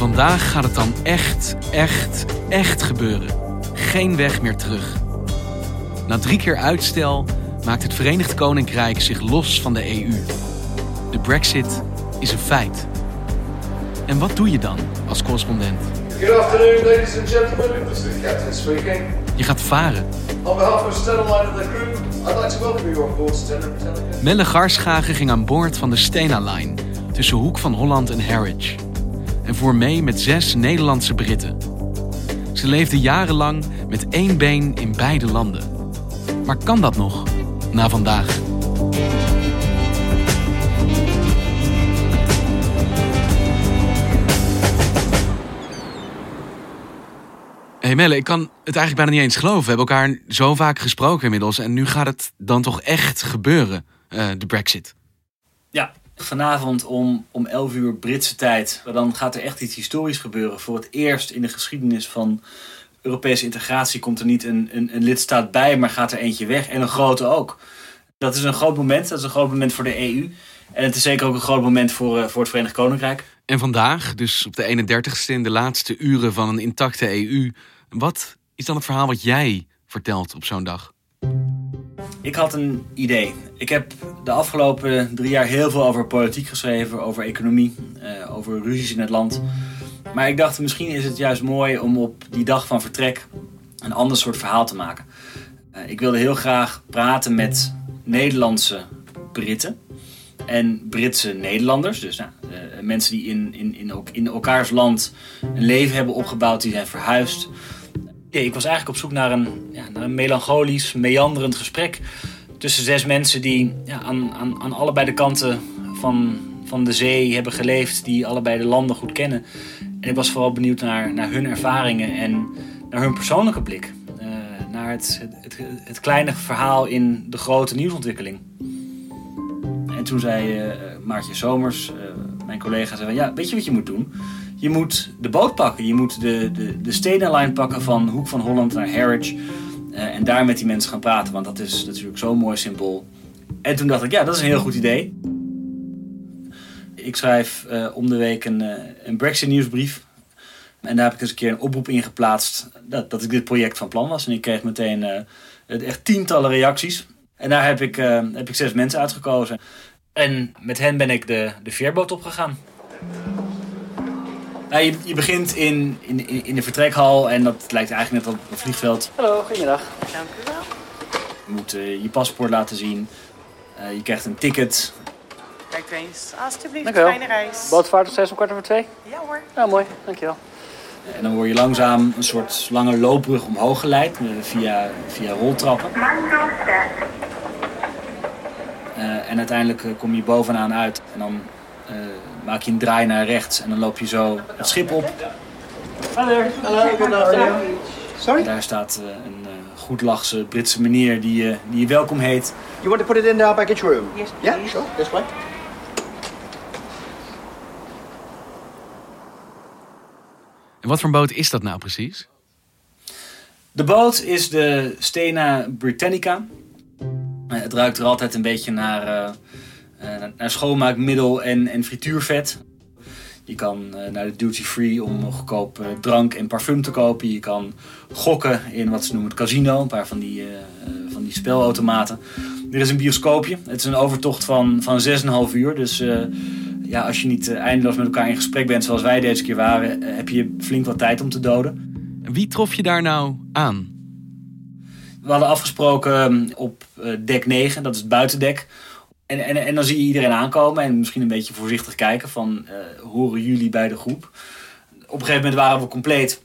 Vandaag gaat het dan echt, echt, echt gebeuren. Geen weg meer terug. Na drie keer uitstel maakt het Verenigd Koninkrijk zich los van de EU. De Brexit is een feit. En wat doe je dan als correspondent? Good afternoon, ladies and gentlemen. This is the captain speaking. Je gaat varen. On behalf of Stella Line and the crew, I'd like to welcome you on board Stella Metallica. Melle Garschagen ging aan boord van de Stena Line tussen Hoek van Holland en Harwich. En voer mee met zes Nederlandse Britten. Ze leefde jarenlang met één been in beide landen. Maar kan dat nog? Na vandaag. Hey Melle, ik kan het eigenlijk bijna niet eens geloven. We hebben elkaar zo vaak gesproken inmiddels. En nu gaat het dan toch echt gebeuren, eh, de Brexit. Ja, vanavond om, om 11 uur Britse tijd. Dan gaat er echt iets historisch gebeuren. Voor het eerst in de geschiedenis van Europese integratie komt er niet een, een, lidstaat bij, maar gaat er eentje weg. En een grote ook. Dat is een groot moment. Dat is een groot moment voor de EU. En het is zeker ook een groot moment voor, eh, voor het Verenigd Koninkrijk. En vandaag, dus op de 31ste in de laatste uren van een intacte EU. Wat is dan het verhaal wat jij vertelt op zo'n dag? Ik had een idee. Ik heb de afgelopen drie jaar heel veel over politiek geschreven, over economie, eh, over ruzies in het land. Maar ik dacht, misschien is het juist mooi om op die dag van vertrek een ander soort verhaal te maken. Eh, ik wilde heel graag praten met Nederlandse Britten en Britse Nederlanders. Dus nou, eh, mensen die in, in, in, in elkaars land een leven hebben opgebouwd, die zijn verhuisd. Ik was eigenlijk op zoek naar een, ja, een melancholisch, meanderend gesprek tussen zes mensen die ja, aan, aan, aan allebei de kanten van, van de zee hebben geleefd, die allebei de landen goed kennen. En ik was vooral benieuwd naar, naar hun ervaringen en naar hun persoonlijke blik. Uh, naar het, het, het, kleine verhaal in de grote nieuwsontwikkeling. En toen zei uh, Maartje Somers, uh, mijn collega, zei van, ja, weet je wat je moet doen? Je moet de boot pakken. Je moet de, de, de Stena Line pakken van Hoek van Holland naar Harwich. en daar met die mensen gaan praten, want dat is natuurlijk zo'n mooi symbool. En toen dacht ik, ja, dat is een heel goed idee. Ik schrijf uh, om de week een, uh, een Brexit nieuwsbrief. En daar heb ik eens een keer een oproep in geplaatst dat, dat ik dit project van plan was. En ik kreeg meteen echt tientallen reacties. En daar heb ik, heb ik zes mensen uitgekozen. En met hen ben ik de, de veerboot opgegaan. Nou, je, je, begint in, in, in de vertrekhal en dat lijkt eigenlijk net op een vliegveld. Hallo, goedemiddag. Dank u wel. Je moet uh, je paspoort laten zien. Uh, je krijgt een ticket. Kijk eens, wel. fijne reis. Bootvaart zes om kwart over twee? Ja hoor. Ja, mooi. Dankjewel. En dan word je langzaam een soort lange loopbrug omhoog geleid uh, via, via roltrappen. en uiteindelijk kom je bovenaan uit en dan maak je een draai naar rechts en dan loop je zo het schip op. Hallo, hallo. Sorry? Daar staat uh, een uh, goedlachse Britse meneer die, uh, die je welkom heet. You want to put it in our baggage room? Yes, Yeah, please. sure. This way. En wat voor een boot is dat nou precies? De boot is de Stena Britannica. het ruikt er altijd een beetje naar, naar schoonmaakmiddel en, en frituurvet. Je kan uh, naar de duty free om goedkoop uh, drank en parfum te kopen. Je kan gokken in wat ze noemen het casino, een paar van die, uh, van die spelautomaten. Er is een bioscoopje. Het is een overtocht van, van 6,5 uur. Dus eh, ja, als je niet eh, eindeloos met elkaar in gesprek bent zoals wij deze keer waren, eh, heb je flink wat tijd om te doden. En wie trof je daar nou aan? We hadden afgesproken ehm, op eh, dek 9, dat is het buitendek. En, en, en dan zie je iedereen aankomen en misschien een beetje voorzichtig kijken van eh, horen jullie bij de groep? Op een gegeven moment waren we compleet.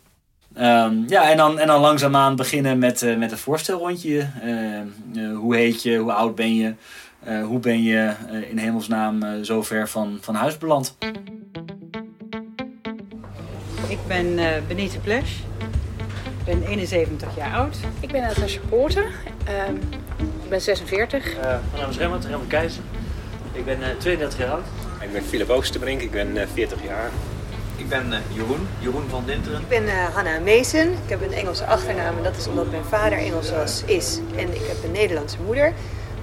Ehm, ja, en dan, en dan langzaamaan beginnen met, eh, met een voorstelrondje. Eh, hoe heet je, hoe oud ben je, hoe ben je in hemelsnaam zo ver van, van huis beland? Ik ben eh Benita Plesch. Ik ben 71 jaar oud. Ik ben Natasja Poorten. Ik ben 46. Uh, mijn naam is Remmert, Remmert Keizer. Ik ben uh, 32 jaar oud. Ik ben Philip Oosterbrink, ik ben uh, 40 jaar. Ik ben uh, Jeroen, Jeroen van Dinteren. Ik ben uh, Hanna Mason. Ik heb een Engelse achternaam en dat is omdat mijn vader Engels was, is. En ik heb een Nederlandse moeder.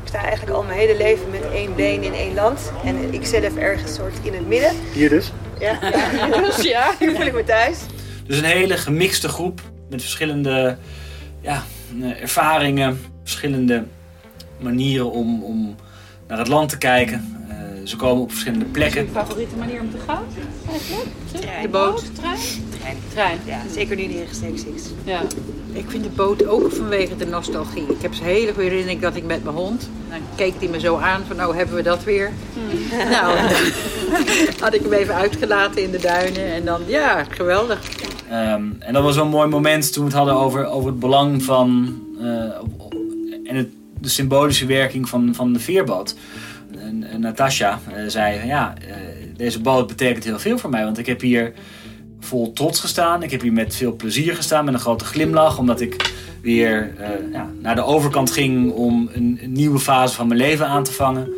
Ik sta eigenlijk al mijn hele leven met één been in één land. En ik zelf ergens soort in het midden. Hier dus? Ja, ja, dus, ja hier voel ik me thuis. Dus een hele gemixte groep met verschillende ja, ervaringen, verschillende manieren om, om naar het land te kijken. Uh, ze komen op verschillende plekken. Wat is je favoriete manier om te gaan? Eigenlijk? Trein. De boot. Trein? Trein. Trein. Ja, zeker nu die rechtstreeks is. Ja. Ik vind de boot ook vanwege de nostalgie. Ik heb zo'n hele goede herinnering dat ik met mijn hond... Dan keek hij me zo aan van, nou hebben we dat weer. Hmm. Nou, had ik hem even uitgelaten in de duinen. En dan, ja, geweldig. Um, en dat was zo'n mooi moment toen we het hadden over, over het belang van... Uh, en de symbolische werking van, van de veerboot. En, en Natasja uh, zei, ja, uh, deze boot betekent heel veel voor mij. Want ik heb hier vol trots gestaan. Ik heb hier met veel plezier gestaan, met een grote glimlach. Omdat ik weer uh, ja, naar de overkant ging om een, een, nieuwe fase van mijn leven aan te vangen.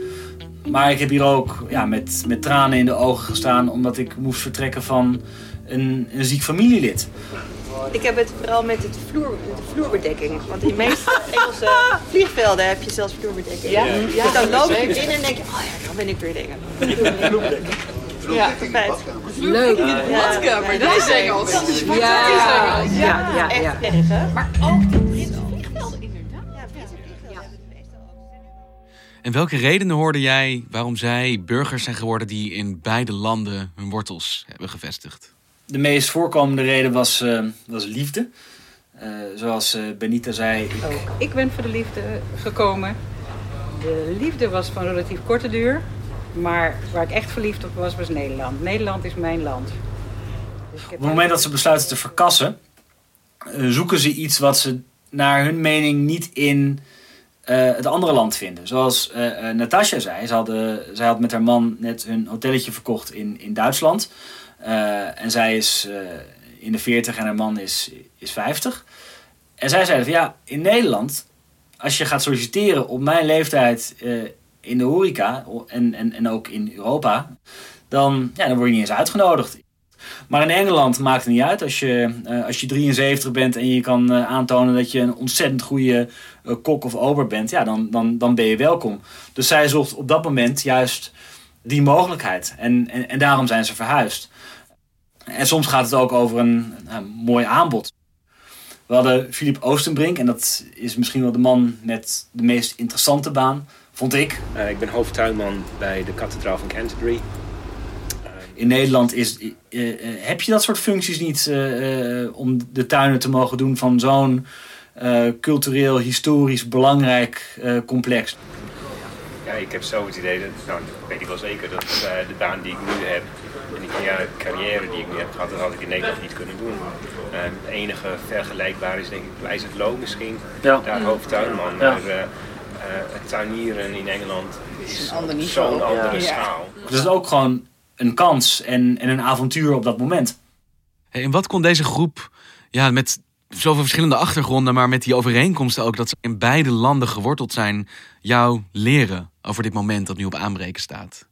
Maar ik heb hier ook ja, met, met tranen in de ogen gestaan, omdat ik moest vertrekken van een, een ziek familielid. Ik heb het vooral met, het vloer, met de vloerbedekking. Want in de meeste Engelse vliegvelden heb je zelfs vloerbedekking. Ja, ja, dus dan loop je binnen en denk je, oh ja, dan ben ik weer dingen. Vloerbedekking. Ja. Leuk. Badkamer, dat is Engels. Dat is ja, ja, ja, ja, Echt erg, hè? Maar ook de Britse vliegvelden, inderdaad. Ja. En welke redenen hoorde jij waarom zij burgers zijn geworden die in beide landen hun wortels hebben gevestigd? De meest voorkomende reden was, uh, was liefde. Uh, zoals uh, Benita zei. Ik... Ook ik ben voor de liefde gekomen. De liefde was van relatief korte duur. Maar waar ik echt verliefd op was, was Nederland. Nederland is mijn land. Dus op het moment dat ze besluiten te verkassen, zoeken ze iets wat ze naar hun mening niet in het andere land vinden. Zoals Natasja zei, ze hadden, zij had met haar man net hun hotelletje verkocht in, in Duitsland. Uh, en zij is uh, in de 40 en haar man is, is 50. En zij zeiden van ja, in Nederland, als je gaat solliciteren op mijn leeftijd uh, in de horeca en, en, en ook in Europa, dan, ja, dan word je niet eens uitgenodigd. Maar in Engeland maakt het niet uit. Als je, als je 73 bent en je kan aantonen dat je een ontzettend goede kok of ober bent, ja, dan, dan, dan ben je welkom. Dus zij zocht op dat moment juist die mogelijkheid. En, en, en daarom zijn ze verhuisd. En soms gaat het ook over een, een mooi aanbod. We hadden Filip Oostenbrink en dat is misschien wel de man met de meest interessante baan, vond ik. Uh, ik ben hoofdtuinman bij de kathedraal van Canterbury. Uh, In Nederland is, uh, heb je dat soort functies niet om de tuinen te mogen doen van zo'n cultureel, historisch belangrijk complex? Ja, ik heb zo het idee, dat, nou, dat weet ik wel zeker, dat de baan die ik nu heb en die carrière die ik nu heb gehad, dat had ik in Nederland niet kunnen doen. Uh, het enige vergelijkbaar is denk ik Wijs het Loo misschien, ja. daar hoofdtuinman. Ja. Maar uh, uh, het tuinieren in Engeland is zo'n andere ja. schaal. Dus het is ook gewoon een kans en, en een avontuur op dat moment. Hey, en wat kon deze groep ja, met zoveel verschillende achtergronden, maar met die overeenkomsten ook dat ze in beide landen geworteld zijn, jou leren over dit moment dat nu op aanbreken staat?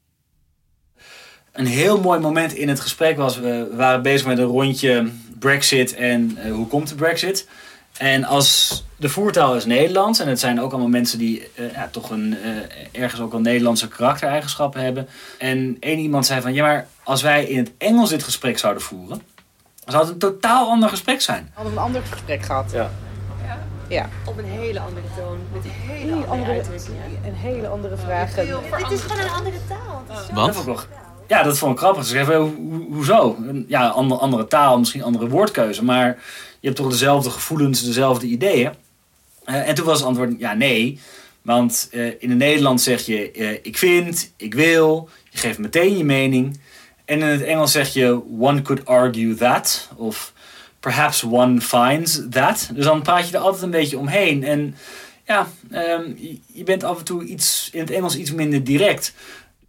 een heel mooi moment in het gesprek was. We waren bezig met een rondje Brexit en uh, hoe komt de Brexit. En als de voertaal is Nederlands en het zijn ook allemaal mensen die uh, ja, toch een, uh, ergens ook wel Nederlandse karaktereigenschappen hebben. En één iemand zei van ja, maar als wij in het Engels dit gesprek zouden voeren, dan zou het een totaal ander gesprek zijn. We hadden een ander gesprek gehad. Ja. Ja. Op een hele andere toon, met hele Hele andere, andere- uitdrukkingen. En hele andere vragen. Dit is gewoon een andere taal. Het Dat wel- ja, dat vond ik grappig. Ze zeggen, ho- ho- hoezo? Een- Ja, andere, andere taal, misschien andere woordkeuze. Maar je hebt toch dezelfde gevoelens, dezelfde ideeën. Eh, en toen was het antwoord, ja, nee. Want eh, in het Nederlands zeg je, eh, ik vind, ik wil. Je geeft meteen je mening. En in het Engels zeg je, one could argue that. Of perhaps one finds that. Dus dan praat je er altijd een beetje omheen. En ja, ehm, je- bent af en toe iets, in het Engels iets minder direct.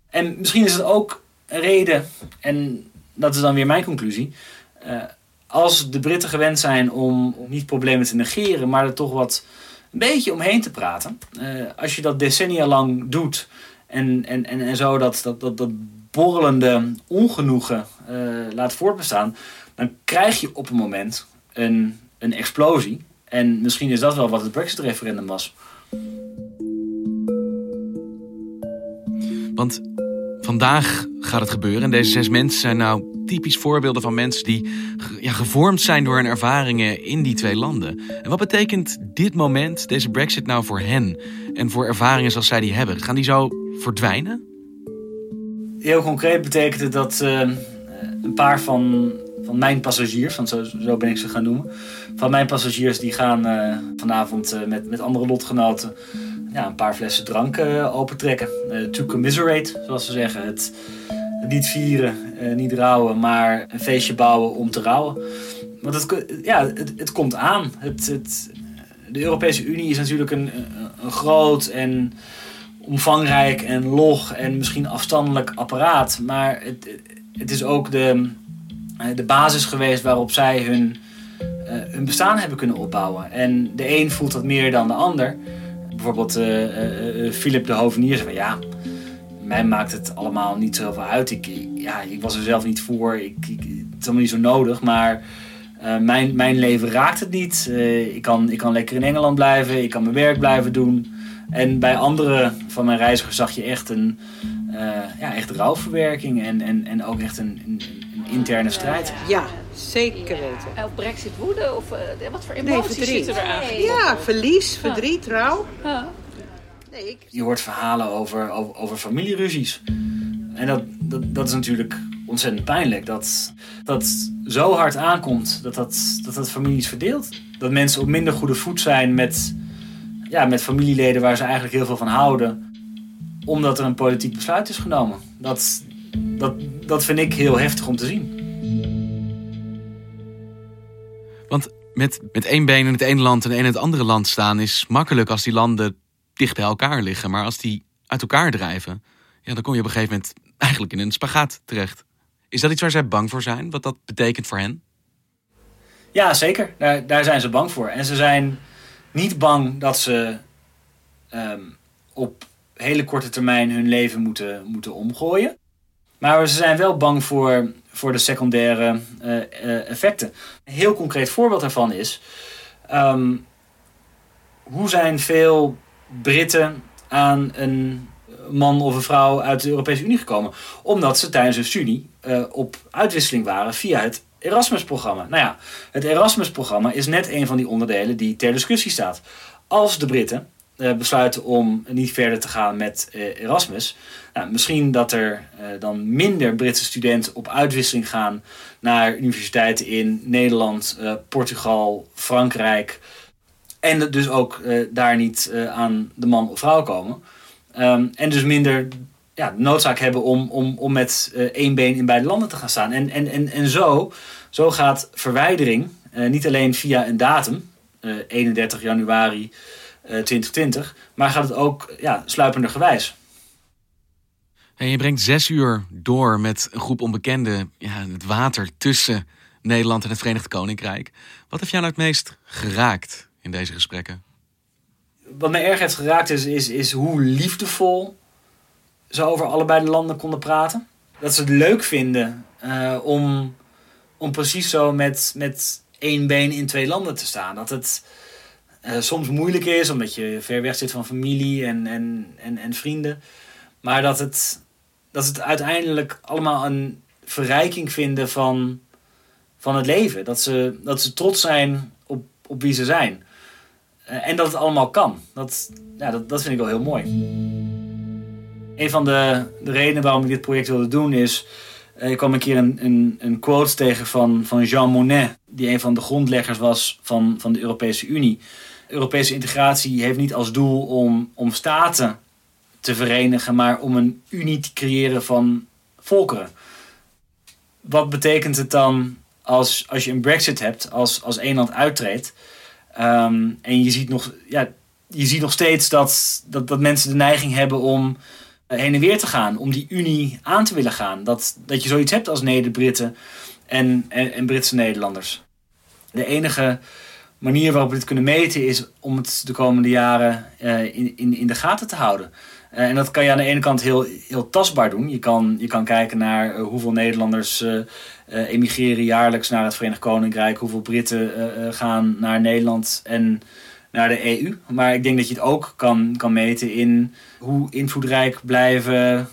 En misschien is het ook een reden, en dat is dan weer mijn conclusie. eh, als de Britten gewend zijn om, om niet problemen te negeren, maar er toch wat een beetje omheen te praten. eh, als je dat decennia lang doet en, en, en, en zo dat, dat, dat, dat borrelende ongenoegen eh, laat voortbestaan, dan krijg je op een moment een, een explosie. En misschien is dat wel wat het Brexit-referendum was. Want vandaag gaat het gebeuren. En deze zes mensen zijn nou typisch voorbeelden van mensen die ja, gevormd zijn door hun ervaringen in die twee landen. En wat betekent dit moment, deze Brexit, nou voor hen? En voor ervaringen zoals zij die hebben? Gaan die zo verdwijnen? Heel concreet betekent het dat eh, een paar van, van mijn passagiers, want zo, zo ben ik ze gaan noemen, van mijn passagiers die gaan eh, vanavond eh, met, met andere lotgenoten ja, een paar flessen drank opentrekken. To commiserate, zoals ze zeggen. Het, niet vieren, niet rouwen, maar een feestje bouwen om te rouwen. Want het, ja, het, het komt aan. Het, het, de Europese Unie is natuurlijk een, een groot en omvangrijk en log en misschien afstandelijk apparaat. Maar het, het is ook de, eh, de basis geweest waarop zij hun, eh, hun bestaan hebben kunnen opbouwen. En de een voelt dat meer dan de ander. Bijvoorbeeld eh, Philip de Hovenier zei van ja, mij maakt het allemaal niet zoveel uit. Ik, ik- ja, ik was er zelf niet voor. Ik, ik, het is allemaal niet zo nodig. Maar eh, mijn, mijn leven raakt het niet. Eh, ik, kan, ik kan lekker in Engeland blijven. Ik kan mijn werk blijven doen. En bij andere van mijn reizigers zag je echt een eh, ja, echt rouwverwerking. En, en, en ook echt een, een, een interne strijd. Ja, zeker weten. Of Brexit woede? Of eh, wat voor Nee, emoties verdriet. zitten er aan? Ja, verlies, verdriet, rouw. Nee, ik... Je hoort verhalen over, over, over familieruzies. En dat, dat, dat is natuurlijk ontzettend pijnlijk. Dat dat zo hard aankomt dat dat, dat dat families verdeelt. Dat mensen op minder goede voet zijn met, ja, met familieleden waar ze eigenlijk heel veel van houden. Omdat er een politiek besluit is genomen. Dat, dat, dat vind ik heel heftig om te zien. Want met, met één been in het ene land en één in het andere land staan is makkelijk als die landen dicht bij elkaar liggen. Maar als die uit elkaar drijven, ja, dan kom je op een gegeven moment eigenlijk in een spagaat terecht. Is dat iets waar zij bang voor zijn? Wat dat betekent voor hen? Ja, zeker. Daar, daar zijn ze bang voor. En ze zijn niet bang dat ze ehm, op hele korte termijn hun leven moeten, moeten omgooien. Maar ze zijn wel bang voor, voor de secundaire eh, eh, effecten. Een heel concreet voorbeeld daarvan is... ehm, hoe zijn veel Britten aan een man of een vrouw uit de Europese Unie gekomen? Omdat ze tijdens hun studie eh, op uitwisseling waren via het Erasmus-programma. Nou ja, het Erasmus-programma is net een van die onderdelen die ter discussie staat. Als de Britten eh, besluiten om niet verder te gaan met eh, Erasmus, nou, misschien dat er dan minder Britse studenten op uitwisseling gaan naar universiteiten in Nederland, Portugal, Frankrijk. En dus ook daar niet aan de man of vrouw komen. Ehm, en dus minder ja, noodzaak hebben om, om, om met eh, één been in beide landen te gaan staan. En, en, en, en zo, zo gaat verwijdering eh, niet alleen via een datum, eh, 31 januari eh, 2020, maar gaat het ook ja, sluipender gewijs. En je brengt zes uur door met een groep onbekenden ja, het water tussen Nederland en het Verenigd Koninkrijk. Wat heeft jou nou het meest geraakt in deze gesprekken? Wat mij erg heeft geraakt is, is, is hoe liefdevol ze over allebei de landen konden praten. Dat ze het leuk vinden eh, om, om precies zo met, met één been in twee landen te staan. Dat het eh, soms moeilijk is omdat je ver weg zit van familie en, en, en, en vrienden. Maar dat het, dat het uiteindelijk allemaal een verrijking vinden van, van het leven. Dat ze, dat ze trots zijn op, op wie ze zijn. Eh, en dat het allemaal kan. Dat, ja, dat, dat vind ik wel heel mooi. Een van de, de redenen waarom ik dit project wilde doen is... Uh, ik kwam een keer een, een, een quote tegen van, van Jean Monnet... die een van de grondleggers was van, van de Europese Unie. Europese integratie heeft niet als doel om, om staten te verenigen... maar om een unie te creëren van volkeren. Wat betekent het dan als, als je een brexit hebt, als, als één land uittreedt... Um, en je ziet nog, ja, je ziet nog steeds dat, dat, dat mensen de neiging hebben om heen en weer te gaan, om die unie aan te willen gaan. Dat, dat je zoiets hebt als Neder-Britten en, en, Britse Nederlanders. De enige manier waarop we dit kunnen meten is om het de komende jaren uh, in, in, in de gaten te houden. Uh, en dat kan je aan de ene kant heel, heel tastbaar doen. Je kan, je kan kijken naar uh, hoeveel Nederlanders emigreren jaarlijks naar het Verenigd Koninkrijk, hoeveel Britten gaan naar Nederland en naar de EU. Maar ik denk dat je het ook kan, kan meten in hoe invloedrijk blijven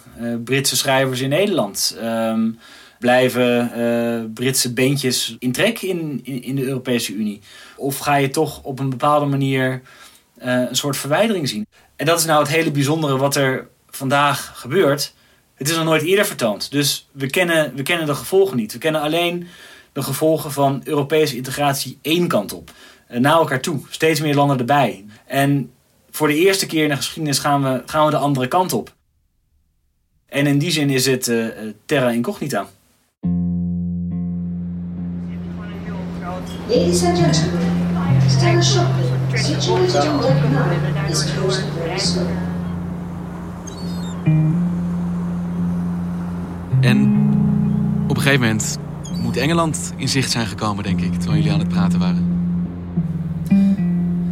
Britse schrijvers in Nederland. Um, blijven Britse beentjes in trek in, in, de Europese Unie? Of ga je toch op een bepaalde manier een soort verwijdering zien? En dat is nou het hele bijzondere wat er vandaag gebeurt. Het is nog nooit eerder vertoond. Dus we kennen, we kennen de gevolgen niet. We kennen alleen de gevolgen van Europese integratie één kant op. Naar elkaar toe. Steeds meer landen erbij. En voor de eerste keer in de geschiedenis gaan we, gaan we de andere kant op. En in die zin is het uh, terra incognita. Ladies and gentlemen, Shopping, situated on deck 9, is. En op een gegeven moment moet Engeland in zicht zijn gekomen, denk ik, terwijl jullie aan het praten waren.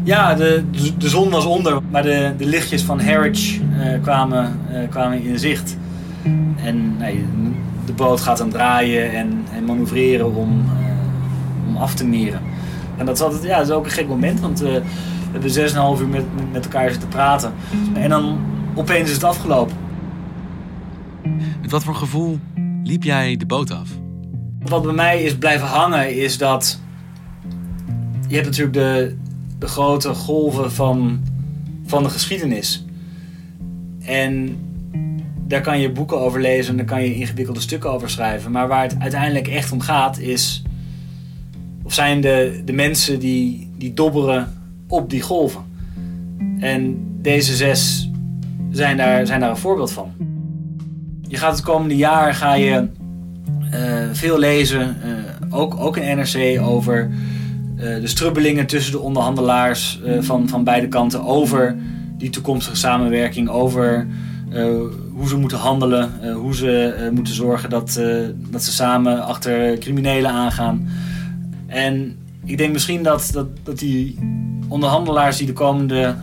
Ja, de, de zon was onder, maar de, de lichtjes van Harwich uh, kwamen, uh, kwamen in zicht. En nee, de boot gaat dan draaien en, en manoeuvreren om, uh, om af te meren. En dat is, altijd, ja, dat is ook een gek moment, want we hebben 6,5 uur met, met elkaar zitten praten. En dan opeens is het afgelopen. Met wat voor gevoel liep jij de boot af? Wat bij mij is blijven hangen is dat... Je hebt natuurlijk de, de grote golven van, van de geschiedenis. En daar kan je boeken over lezen en daar kan je ingewikkelde stukken over schrijven. Maar waar het uiteindelijk echt om gaat is... Of zijn de, de mensen die, die dobberen op die golven. En deze zes zijn daar, zijn daar een voorbeeld van. Je gaat het komende jaar ga je, uh, veel lezen, uh, ook, ook in NRC, over uh, de strubbelingen tussen de onderhandelaars van, van beide kanten over die toekomstige samenwerking, over hoe ze moeten handelen, hoe ze moeten zorgen dat, dat ze samen achter criminelen aangaan. En ik denk misschien dat, dat, dat die onderhandelaars die de komende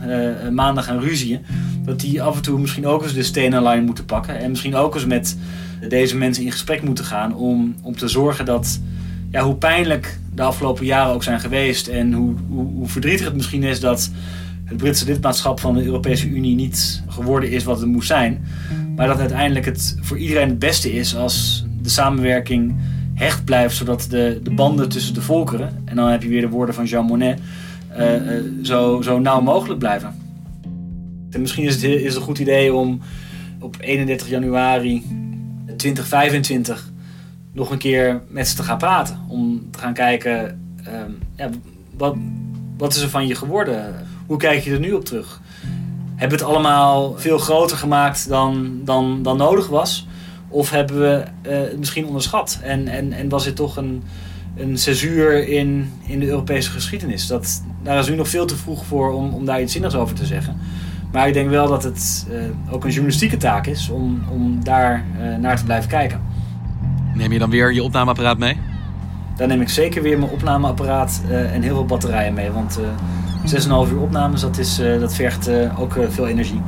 maanden gaan ruzien, dat die af en toe misschien ook eens de stenen lijn moeten pakken en misschien ook eens met deze mensen in gesprek moeten gaan om, om te zorgen dat ja, hoe pijnlijk de afgelopen jaren ook zijn geweest. En hoe, hoe, hoe verdrietig het misschien is dat het Britse lidmaatschap van de Europese Unie niet geworden is wat het moest zijn. Maar dat uiteindelijk het voor iedereen het beste is als de samenwerking hecht blijft, zodat de, de banden tussen de volkeren, en dan heb je weer de woorden van Jean Monnet, uh, uh, zo, zo nauw mogelijk blijven. En misschien is het, is een goed idee om op 31 januari 2025 nog een keer met ze te gaan praten. Om te gaan kijken, um, ja, wat, wat is er van je geworden? Hoe kijk je er nu op terug? Hebben het allemaal veel groter gemaakt dan, dan, dan nodig was? Of hebben we uh, het misschien onderschat? En, en, en was dit toch een, een césuur in, in de Europese geschiedenis? Dat, daar is nu nog veel te vroeg voor om, om daar iets zinnigs over te zeggen. Maar ik denk wel dat het uh, ook een journalistieke taak is om, om daar uh, naar te blijven kijken. Neem je dan weer je opnameapparaat mee? Dan neem ik zeker weer mijn opnameapparaat uh, en heel veel batterijen mee. Want uh, 6,5 uur opnames, dat, is, dat vergt ook veel energie.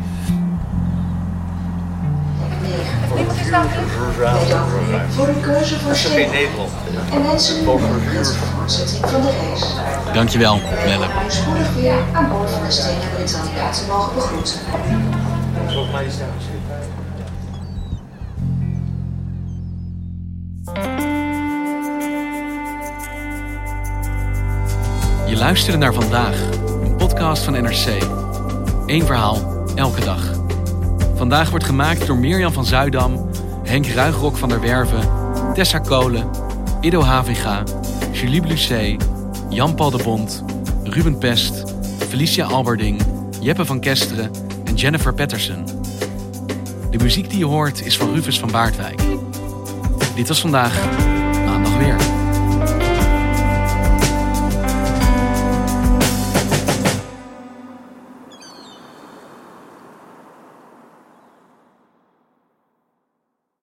Voor de keuze voor Nederland. En wensen u een prettige voortzetting van de reis. Dankjewel, Melle. U spoedig weer aan boord van de Stena Britannica te mogen begroeten. Je luisterde naar vandaag, een podcast van NRC. Eén verhaal, elke dag. Vandaag wordt gemaakt door Mirjam van Zuidam, Henk Ruigrok van der Werven, Tessa Kolen, Ido Havinga, Julie Blusset, Jan-Paul de Bond, Ruben Pest, Felicia Alberding, Jeppe van Kesteren en Jennifer Patterson. De muziek die je hoort is van Rufus van Baardwijk. Dit was vandaag.